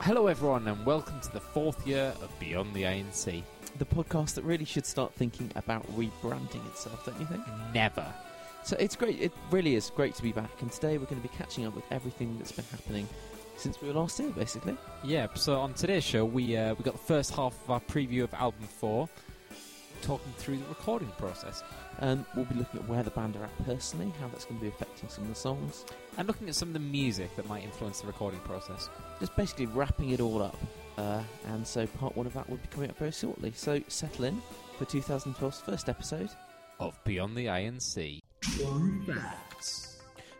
Hello, everyone, and welcome to the fourth year of Beyond the ANC. The podcast that really should start thinking about rebranding itself, don't you think? Never. So it's great. It really is great to be back. And today we're going to be catching up with everything that's been happening since we were last here, basically. Yeah. So on today's show, we uh, we got the first half of our preview of album four, talking through the recording process Um, we'll be looking at where the band are at personally, how that's going to be affecting some of the songs. And looking at some of the music that might influence the recording process. Just basically wrapping it all up. Uh, and so part one of that will be coming up very shortly. So settle in for 2012's first episode. Of Beyond the ANC.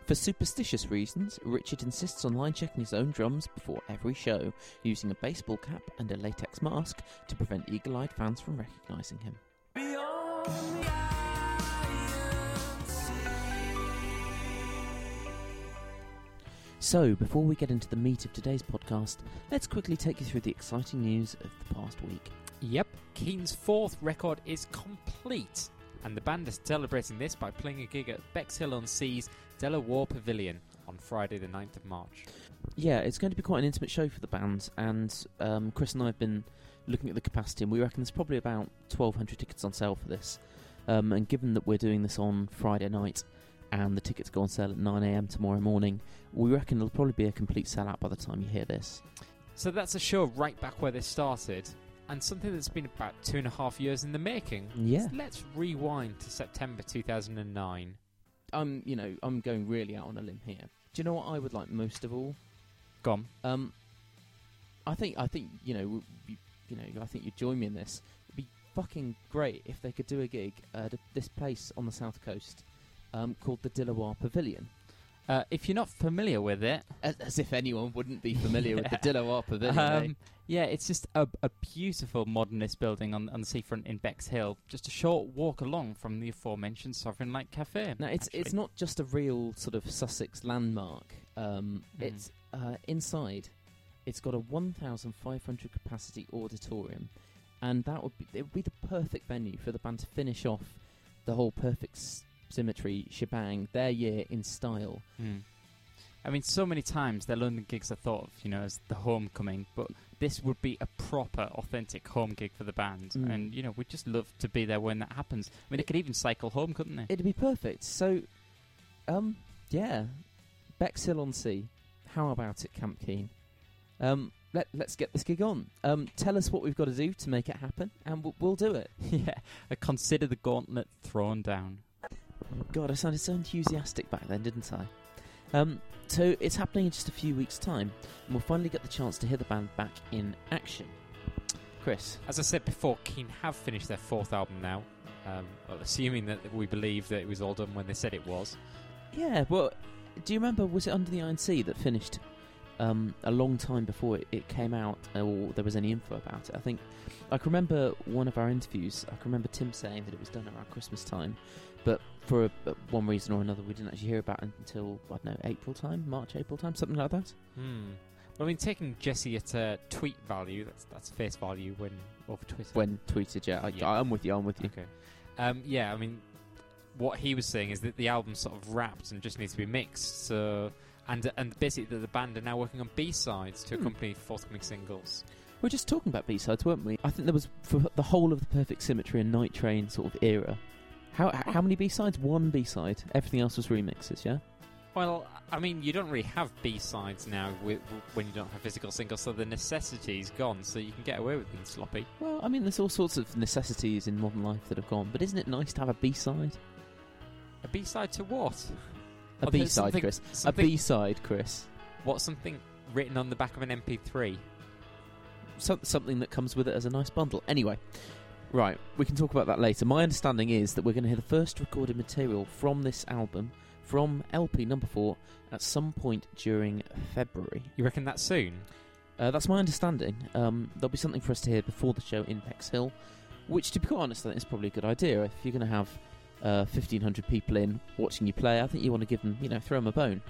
For superstitious reasons, Richard insists on line checking his own drums before every show, using a baseball cap and a latex mask to prevent eagle eyed fans from recognising him. So, before we get into the meat of today's podcast, let's quickly take you through the exciting news of the past week. Yep. Keane's fourth record is complete, and the band is celebrating this by playing a gig at Bexhill on Sea's De La Warr Pavilion on Friday, the 9th of March. Yeah, it's going to be quite an intimate show for the band, and um, Chris and I have been looking at the capacity, and we reckon there's probably about 1,200 tickets on sale for this. Um, and given that we're doing this on Friday night, and the tickets go on sale at 9am tomorrow morning, we reckon it'll probably be a complete sellout by the time you hear this. So that's a show right back where they started, and something that's been about two and a half years in the making. Yeah. Let's rewind to September 2009. I'm, you know, I'm going really out on a limb here. Do you know what I would like most of all? Gone. Um, I think, I think, you know, you, you know, I think you'd join me in this. It'd be fucking great if they could do a gig at this place on the south coast um, called the De La Warr Pavilion. Uh, if you're not familiar with it, As, as if anyone wouldn't be familiar with the Yeah. De La Warr Pavilion. eh? Um, yeah, it's just a, a beautiful modernist building on, on the seafront in Bexhill. Just a short walk along from the aforementioned Sovereign Light Cafe. Now it's actually. it's not just a real sort of Sussex landmark. Um, Hmm. It's uh, inside. It's got a 1,500 capacity auditorium, and that would be it would be the perfect venue for the band to finish off the whole perfect symmetry shebang. Their year in style. Hmm. I mean, so many times their London gigs are thought of, you know, as the homecoming, but this would be a proper, authentic home gig for the band, Mm. and you know, we'd just love to be there when that happens. I mean, they could even cycle home, couldn't they? It'd be perfect. So, um, yeah, Bexhill on Sea. How about it, Camp Keane? Um, let let's get this gig on. Um, tell us what we've got to do to make it happen, and we'll, we'll do it. yeah, I consider the gauntlet thrown down. God, I sounded so enthusiastic back then, didn't I? Um, so it's happening in just a few weeks' time, and we'll finally get the chance to hear the band back in action. Chris, as I said before, Keane have finished their fourth album now. Um, well, assuming that we believe that it was all done when they said it was. yeah, well, do you remember? Was it Under the Iron Sea that finished um, a long time before it, it came out, or there was any info about it? I think I can remember one of our interviews. I can remember Tim saying that it was done around Christmas time, but for a, uh, one reason or another, we didn't actually hear about it until I don't know April time, March, April time, something like that. Hmm. Well, I mean, taking Jesse at uh, tweet value, that's that's face value when over Twitter. When tweeted, yeah, I, Yeah. I'm with you. I'm with you. Okay. Um, yeah, I mean, what he was saying is that the album's sort of wrapped and just needs to be mixed. So, and and basically, that the band are now working on B sides to Hmm. accompany forthcoming singles. We are just talking about B sides, weren't we? I think there was for the whole of the Perfect Symmetry and Night Train sort of era. How how many B sides? One B side. Everything else was remixes. Yeah. Well, I mean, you don't really have B sides now with, when you don't have physical singles, so the necessity's gone. So you can get away with being sloppy. Well, I mean, there's all sorts of necessities in modern life that have gone, but isn't it nice to have a B side? A B side to what? A B side, Chris. A B side, Chris. What something written on the back of an MP3? So, something that comes with it as a nice bundle. Anyway, right, we can talk about that later. My understanding is that we're going to hear the first recorded material from this album, from LP number four, at some point during February. You reckon that soon? Uh, that's my understanding. Um, there'll be something for us to hear before the show in Bexhill, which, to be quite honest, I think is probably a good idea. If you're going to have uh, 1,500 people in watching you play, I think you want to give them, you know, throw them a bone.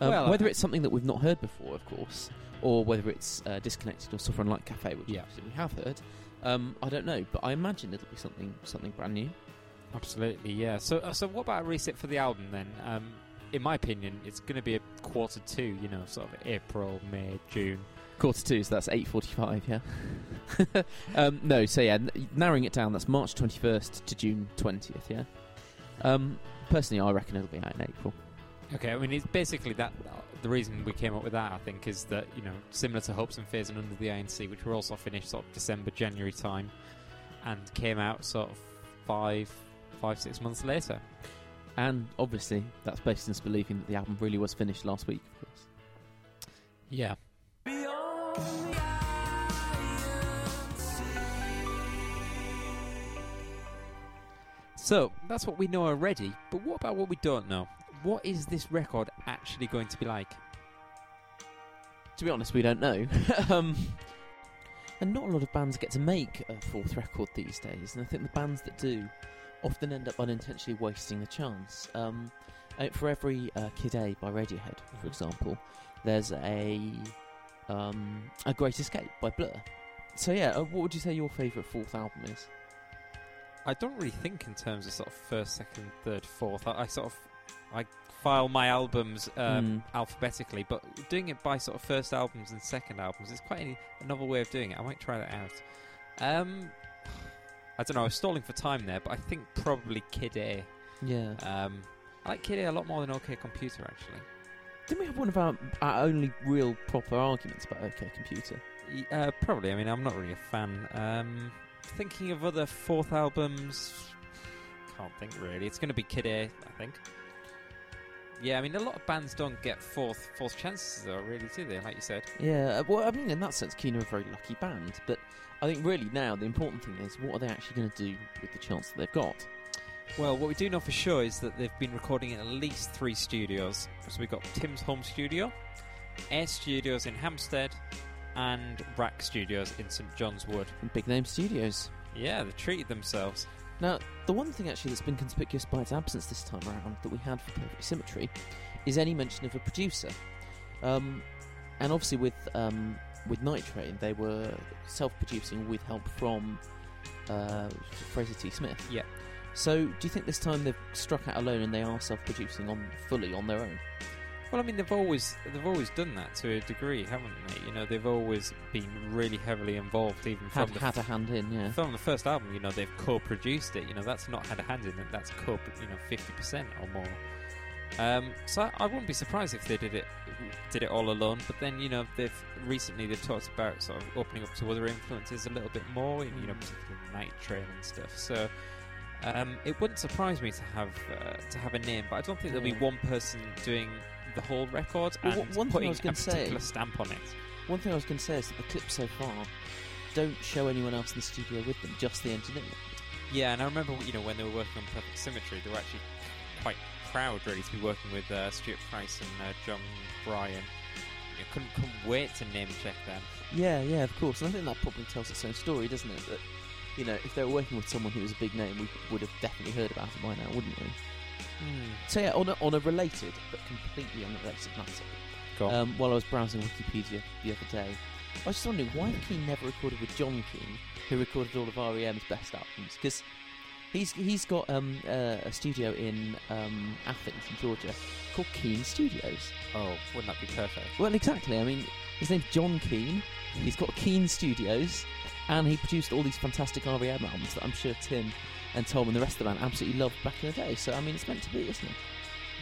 Um, Well, whether it's something that we've not heard before, of course, or whether it's uh, disconnected or Sovereign Light Cafe, which Yeah. obviously we have heard, um, I don't know. But I imagine it'll be something something brand new. Absolutely, yeah. So, uh, so what about a reset for the album then? Um, in my opinion, it's going to be a quarter two. You know, sort of April, May, June. quarter two, so that's eight forty-five. Yeah. um, no, so yeah, n- narrowing it down, that's March twenty-first to June twentieth. Yeah. Um, personally, I reckon it'll be out in April. Okay, I mean, it's basically that. The reason we came up with that, I think, is that you know, similar to Hopes and Fears and Under the Iron Sea, which were also finished sort of December, January time, and came out sort of five, five, six months later. And obviously, that's based on us believing that the album really was finished last week. Of course. Yeah. So that's what we know already. But what about what we don't know? What is this record actually going to be like? To be honest, we don't know. um, and not a lot of bands get to make a fourth record these days, and I think the bands that do often end up unintentionally wasting the chance. Um, uh, for every uh, Kid A by Radiohead, for example, there's a um, a Great Escape by Blur. So yeah, uh, what would you say your favourite fourth album is? I don't really think in terms of sort of first, second, third, fourth. I, I sort of I file my albums um, Hmm. alphabetically, but doing it by sort of first albums and second albums is quite a, a novel way of doing it. I might try that out. Um, I don't know. I was stalling for time there, but I think probably Kid A. Yeah. Um, I like Kid A a lot more than OK Computer actually. Didn't we have one of our, our only real proper arguments about OK Computer? Uh, probably. I mean, I'm not really a fan. Um, thinking of other fourth albums, can't think really. It's going to be Kid A, I think. Yeah, I mean, a lot of bands don't get fourth fourth chances, though, really, do they? Like you said. Yeah, uh, well, I mean, in that sense, Keane are a very lucky band, but I think really now the important thing is what are they actually going to do with the chance that they've got? Well, what we do know for sure is that they've been recording in at least three studios. So we've got Tim's home studio, Air Studios in Hampstead, and RAK Studios in St John's Wood. Big name studios. Yeah, they treated themselves. Now, the one thing actually that's been conspicuous by its absence this time around that we had for Perfect Symmetry is any mention of a producer. Um, and obviously, with um, with Night Train, they were self-producing with help from uh, Fraser T. Smith. Yeah. So, do you think this time they've struck out alone and they are self-producing on fully on their own? Well, I mean, they've always they've always done that to a degree, haven't they? You know, they've always been really heavily involved, even Had from the had a hand in, yeah. from the first album. You know, they've co-produced it. You know, that's not had a hand in it. That's co, you know, fifty percent or more. Um, so I, I wouldn't be surprised if they did it did it all alone. But then, you know, they've recently they've talked about sort of opening up to other influences a little bit more. You know, particularly Night Train and stuff. So. Um, it wouldn't surprise me to have uh, to have a name, but I don't think there'll be one person doing the whole record and wh- one thing I putting was a gonna say- particular stamp on it. One thing I was going to say is that the clips so far don't show anyone else in the studio with them, just the engineer. Yeah, and I remember you know when they were working on Perfect Symmetry, they were actually quite proud, really, to be working with uh, Stuart Price and uh, Jon Brion. You couldn't, couldn't wait to name check them. Yeah, yeah, of course. And I think that probably tells its own story, doesn't it? That, you know, if they were working with someone who was a big name, we would have definitely heard about it by now, wouldn't we? So yeah, on a, on a related but completely unrelated matter, Go on. um, while I was browsing Wikipedia the other day, I was just wondering why Keane never recorded with John Keane, who recorded all of REM's best albums, because he's he's got um, uh, a studio in um, Athens, in Georgia, called Keane Studios. oh, wouldn't that be perfect? Well, exactly. I mean, his name's John Keane. He's got Keane Studios, and he produced all these fantastic REM albums that I'm sure Tim and Tom and the rest of the band absolutely loved back in the day. So, I mean, it's meant to be, isn't it?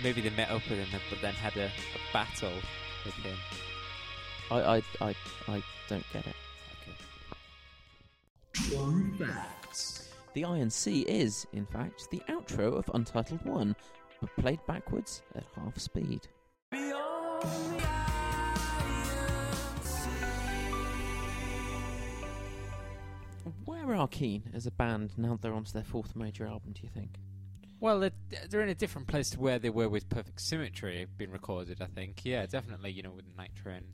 Maybe they met up with him, but then had a, a battle with him. I, I, I, I don't get it. Okay. The Iron Sea is, in fact, the outro of Untitled One, but played backwards at half speed. Where are Keane as a band now that they're onto their fourth major album, do you think? Well, they're, they're in a different place to where they were with Perfect Symmetry being recorded. I think, yeah, definitely. You know, with Night Train.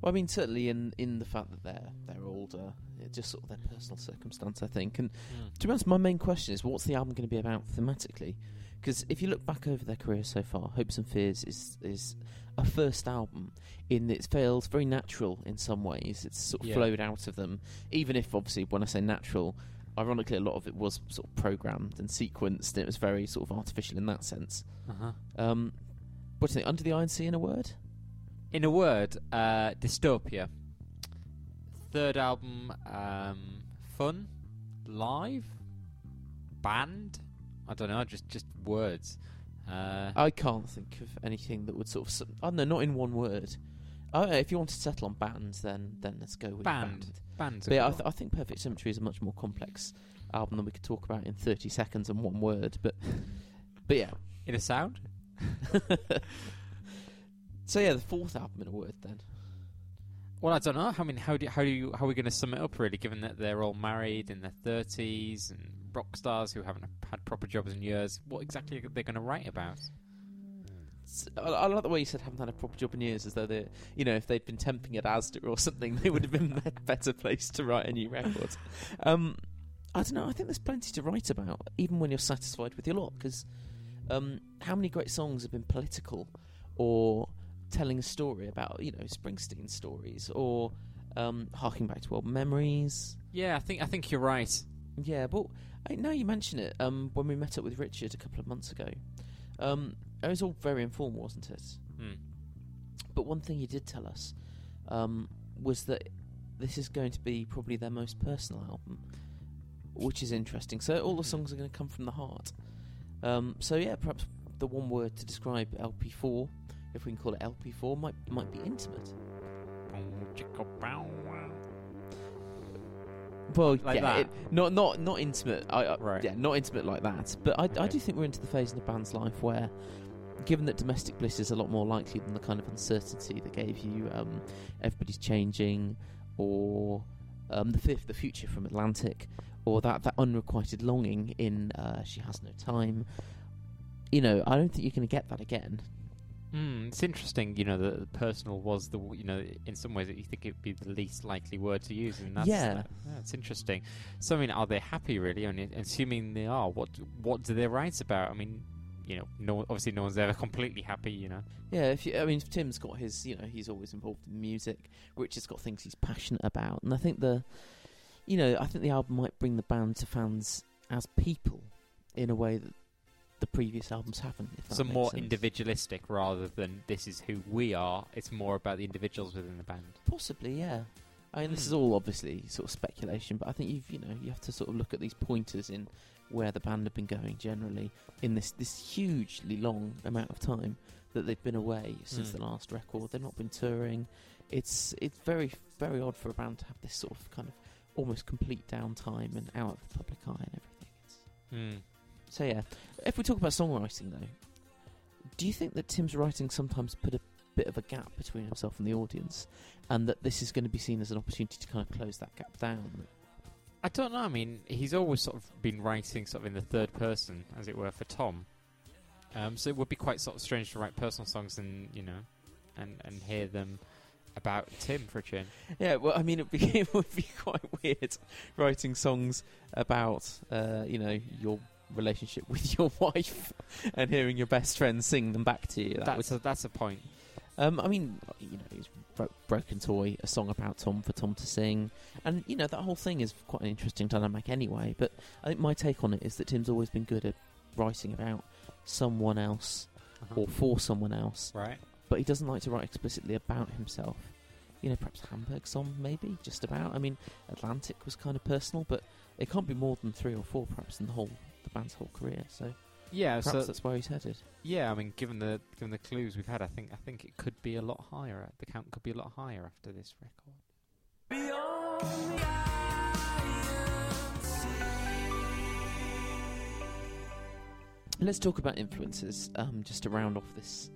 Well, I mean, certainly in, in the fact that they're they're older, it's just sort of their personal circumstance, I think. And hmm. to be honest, my main question is, what's the album going to be about thematically? Because if you look back over their career so far, Hopes and Fears is is a first album in that it feels very natural in some ways. It's sort of Yeah. flowed out of them, even if obviously when I say natural, ironically a lot of it was sort of programmed and sequenced. It was very sort of artificial in that sense. Uh-huh. Um, what do you think? Under the Iron Sea in a word? In a word, uh, dystopia. third album, um, fun, live, band. I don't know, just just words. Uh, I can't think of anything that would sort of. sum- I don't know, not in one word. Oh, if you want to settle on bands, then then let's go with Band. band. yeah, I, th- I think Perfect Symmetry is a much more complex album than we could talk about in 30 seconds and one word. But but yeah. in a sound. so yeah, the fourth album in a word then. Well, I don't know. I mean, how do how do you how are we going to sum it up? Really, given that they're all married in their thirties and rock stars who haven't had proper jobs in years, what exactly are they going to write about? I like the way you said haven't had a proper job in years, as though they, you know, if they'd been temping at Asda or something, they would have been a better place to write a new record. Um, I don't know. I think there's plenty to write about, even when you're satisfied with your lot. Because um, how many great songs have been political, or telling a story about, you know, Springsteen stories, or um, harking back to old memories. Yeah, I think I think you're right. Yeah, but I, now you mention it, um, when we met up with Richard a couple of months ago, um, it was all very informal, wasn't it? Hmm. But one thing he did tell us um, was that this is going to be probably their most personal album, which is interesting. So all the songs are going to come from the heart. Um, so yeah, perhaps the one word to describe LP4, if we can call it LP4, might might be intimate. Well, Like yeah, that? it- not not not intimate. I, I, Right. Yeah, not intimate like that. But I, I do think we're into the phase in the band's life where, given that domestic bliss is a lot more likely than the kind of uncertainty that gave you um, everybody's changing, or um, the fifth, the future from Atlantic, or that that unrequited longing in uh, she has no time. You know, I don't think you're going to get that again. Hmm, it's interesting, you know, that personal was the, you know, in some ways that you think it'd be the least likely word to use, and that's Yeah. that- yeah, it's interesting. So, I mean, are they happy really? I mean, assuming they are, what what do they write about? I mean, you know, no, obviously no one's ever completely happy, you know. Yeah, if you, I mean, Tim's got his, you know, he's always involved in music. Richard's got things he's passionate about, and I think the, you know, I think the album might bring the band to fans as people in a way that the previous albums haven't. If that So makes more sense. individualistic rather than this is who we are. It's more about the individuals within the band. Possibly, yeah. I mean, this is Hmm. all obviously sort of speculation, but I think you've, you know, you have to sort of look at these pointers in where the band have been going generally in this this hugely long amount of time that they've been away since Hmm. the last record. They've not been touring. It's it's very very odd for a band to have this sort of kind of almost complete downtime and out of the public eye and everything. It's, Hmm. So yeah, if we talk about songwriting though, do you think that Tim's writing sometimes put a bit of a gap between himself and the audience, and that this is going to be seen as an opportunity to kind of close that gap down? I don't know. I mean, he's always sort of been writing sort of in the third person, as it were, for Tom. Um, so it would be quite sort of strange to write personal songs and you know, and and hear them about Tim for a change. Yeah, well, I mean, be, it would be quite weird writing songs about, uh, you know, your relationship with your wife and hearing your best friend sing them back to you. That That's a, that's a point. Um, I mean, you know, it's Bro- Broken Toy, a song about Tom for Tom to sing, and you know that whole thing is quite an interesting dynamic anyway. But I think my take on it is that Tim's always been good at writing about someone else Uh-huh. or for someone else, Right. but he doesn't like to write explicitly about himself. You know, perhaps Hamburg song, maybe just about. I mean, Atlantic was kind of personal, but it can't be more than three or four, perhaps, in the whole the band's whole career. So Yeah. perhaps So that's where he's headed. yeah, I mean, given the given the clues we've had, I think I think it could be a lot higher. The count could be a lot higher after this record. Let's talk about influences, um, just to round off this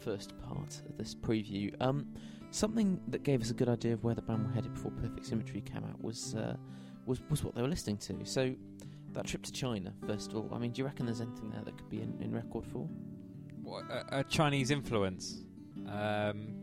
first part of this preview. Um, something that gave us a good idea of where the band were headed before Perfect Symmetry came out was uh, was was what they were listening to. So that trip to China, first of all. I mean, do you reckon there's anything there that could be in, in record form? A, a Chinese influence? Um,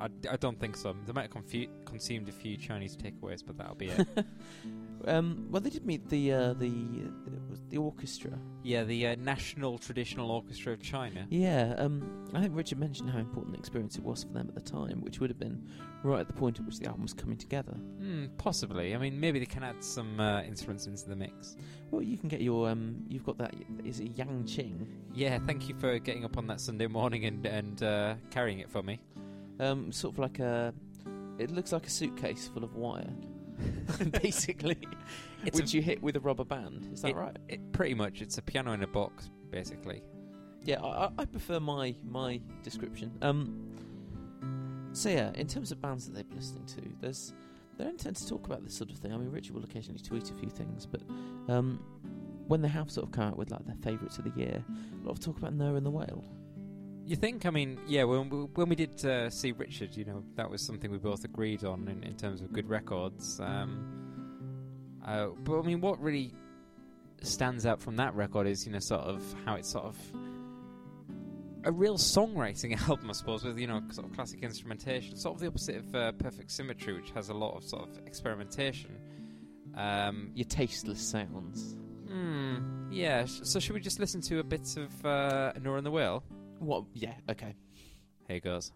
I, I don't think so. They might have confu- consumed a few Chinese takeaways, but that'll be it. um, well, they did meet the uh, the uh, the orchestra. yeah, the uh, National Traditional Orchestra of China. Yeah, um, I think Richard mentioned how important the experience it was for them at the time, which would have been right at the point at which the album was coming together. Hmm, possibly. I mean, maybe they can add some uh, instruments into the mix. Well, you can get your um, you've got that. Is it yangqin? Yeah, thank you for getting up on that Sunday morning and and uh, carrying it for me. Um, sort of like a. It looks like a suitcase full of wire, basically, It's a- which you hit with a rubber band. Is that It- right? It, pretty much, it's a piano in a box, basically. Yeah, I, I- I prefer my my description. Um, so yeah, in terms of bands that they've been listening to, there's they don't tend to talk about this sort of thing. I mean, Richard will occasionally tweet a few things, but um, when they have sort of come out with like their favourites of the year, a lot of talk about Noah and the Whale. You think? I mean, yeah. When we, when we did uh, see Richard, you know, that was something we both agreed on in, in terms of good records. Um, uh, but I mean, what really stands out from that record is, you know, sort of how it's sort of a real songwriting album, I suppose, with you know, sort of classic instrumentation. Sort of the opposite of uh, Perfect Symmetry, which has a lot of sort of experimentation. Um, Your tasteless sounds. hmm, yeah. So should we just listen to a bit of uh, Noah and the Whale? What? Yeah. Okay. Here goes.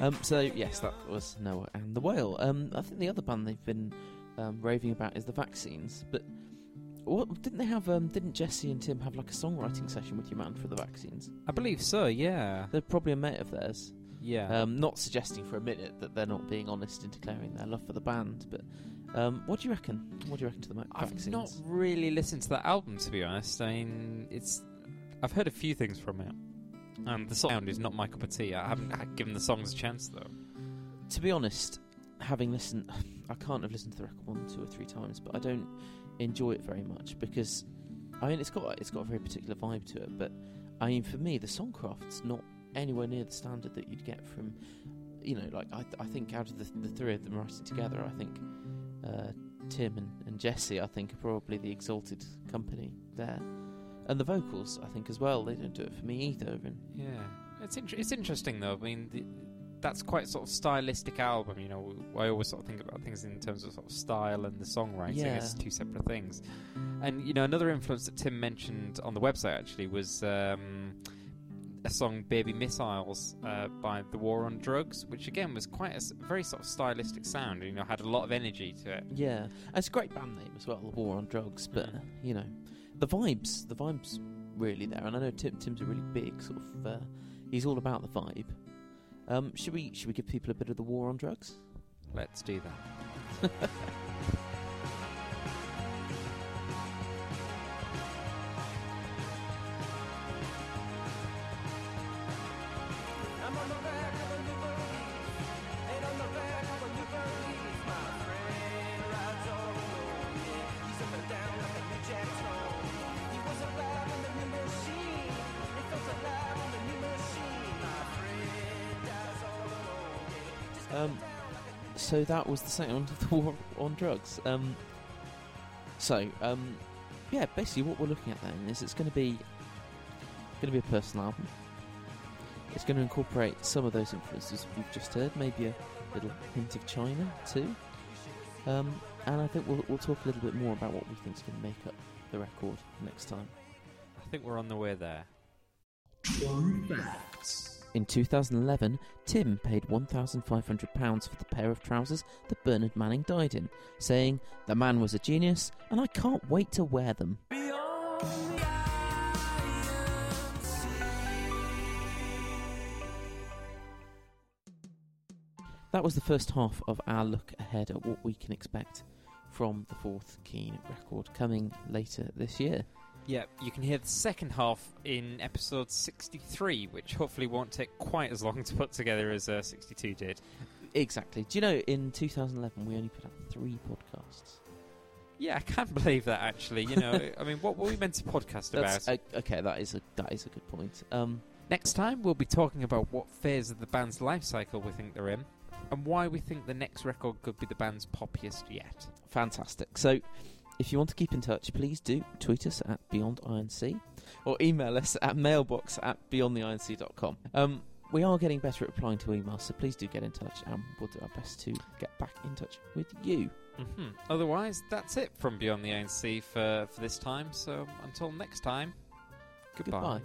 Um, so yes, that was Noah and the Whale. Um, I think the other band they've been um, raving about is the Vaccines, but what didn't they have? Um, didn't Jesse and Tim have like a songwriting session with your man for the Vaccines? I believe so. Yeah. They're probably a mate of theirs. Yeah. Um, not suggesting for a minute that they're not being honest in declaring their love for the band, but um, what do you reckon? What do you reckon to the Ma- I've Vaccines? not really listened to that album to be honest. I mean, it's I've heard a few things from it, and the sound is not my cup of tea. I haven't given the songs a chance though. To be honest, having listened, I can't have listened to the record one, two, or three times, but I don't enjoy it very much because I mean it's got it's got a very particular vibe to it. But I mean, for me, the songcraft's not anywhere near the standard that you'd get from, you know, like I I think out of the, the three of them writing together, I think uh, Tim and, and Jesse, I think, are probably the exalted company there. And the vocals, I think, as well. They don't do it for me either. And Yeah, it's inter- it's interesting though. I mean, the, that's quite sort of stylistic album. You know, I always sort of think about things in terms of sort of style and the songwriting Yeah. as two separate things. And you know, another influence that Tim mentioned on the website actually was. Um, a song "Baby Missiles" uh, by The War on Drugs, which again was quite a very sort of stylistic sound. You know, had a lot of energy to it. Yeah, it's a great band name as well, The War on Drugs. But Mm. you know, the vibes, the vibes really there. And I know Tim, Tim's a really big sort of. Uh, he's all about the vibe. Um, should we should we give people a bit of the War on Drugs? Let's do that. Um, so that was the sound of the War on Drugs. Um, so um, yeah, basically what we're looking at then is it's going to be going to be a personal album. It's going to incorporate some of those influences we've just heard, maybe a little hint of China too. Um, and I think we'll, we'll talk a little bit more about what we think is going to make up the record next time. I think we're on the way there. In 2011, Tim paid £1,500 for the pair of trousers that Bernard Manning died in, saying, The man was a genius, and I can't wait to wear them. That was the first half of our look ahead at what we can expect from the fourth Keane record coming later this year. Yeah, you can hear the second half in episode 63, which hopefully won't take quite as long to put together as uh, 62 did. Exactly. Do you know, in 2011, we only put out three podcasts. Yeah, I can't believe that actually. You know, I mean, what were we meant to podcast about? uh, okay, that is a that is a good point. Um, Next time, we'll be talking about what phase of the band's life cycle we think they're in. and why we think the next record could be the band's poppiest yet. Fantastic. So, if you want to keep in touch, please do tweet us at Beyond INC or email us at mailbox at beyondtheinc.com. Um, we are getting better at replying to emails, so please do get in touch and we'll do our best to get back in touch with you. hmm Otherwise, that's it from Beyond the ANC for, for this time. So until next time, goodbye. Goodbye.